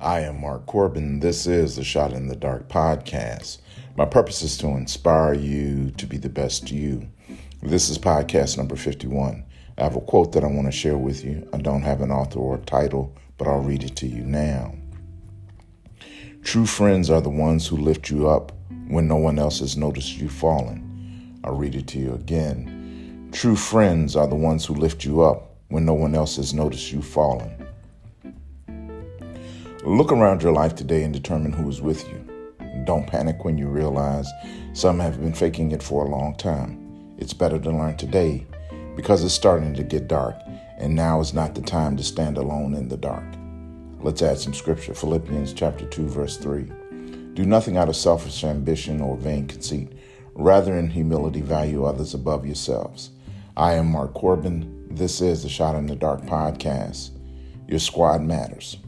I am Mark Corbin. This is the Shot in the Dark podcast. My purpose is to inspire you to be the best you. This is podcast number 51. I have a quote that I want to share with you. I don't have an author or title, but I'll read it to you now. True friends are the ones who lift you up when no one else has noticed you falling. I'll read it to you again. True friends are the ones who lift you up when no one else has noticed you falling. Look around your life today and determine who is with you. Don't panic when you realize some have been faking it for a long time. It's better to learn today because it's starting to get dark, and now is not the time to stand alone in the dark. Let's add some scripture Philippians chapter 2, verse 3. Do nothing out of selfish ambition or vain conceit. Rather, in humility, value others above yourselves. I am Mark Corbin. This is the Shot in the Dark podcast. Your squad matters.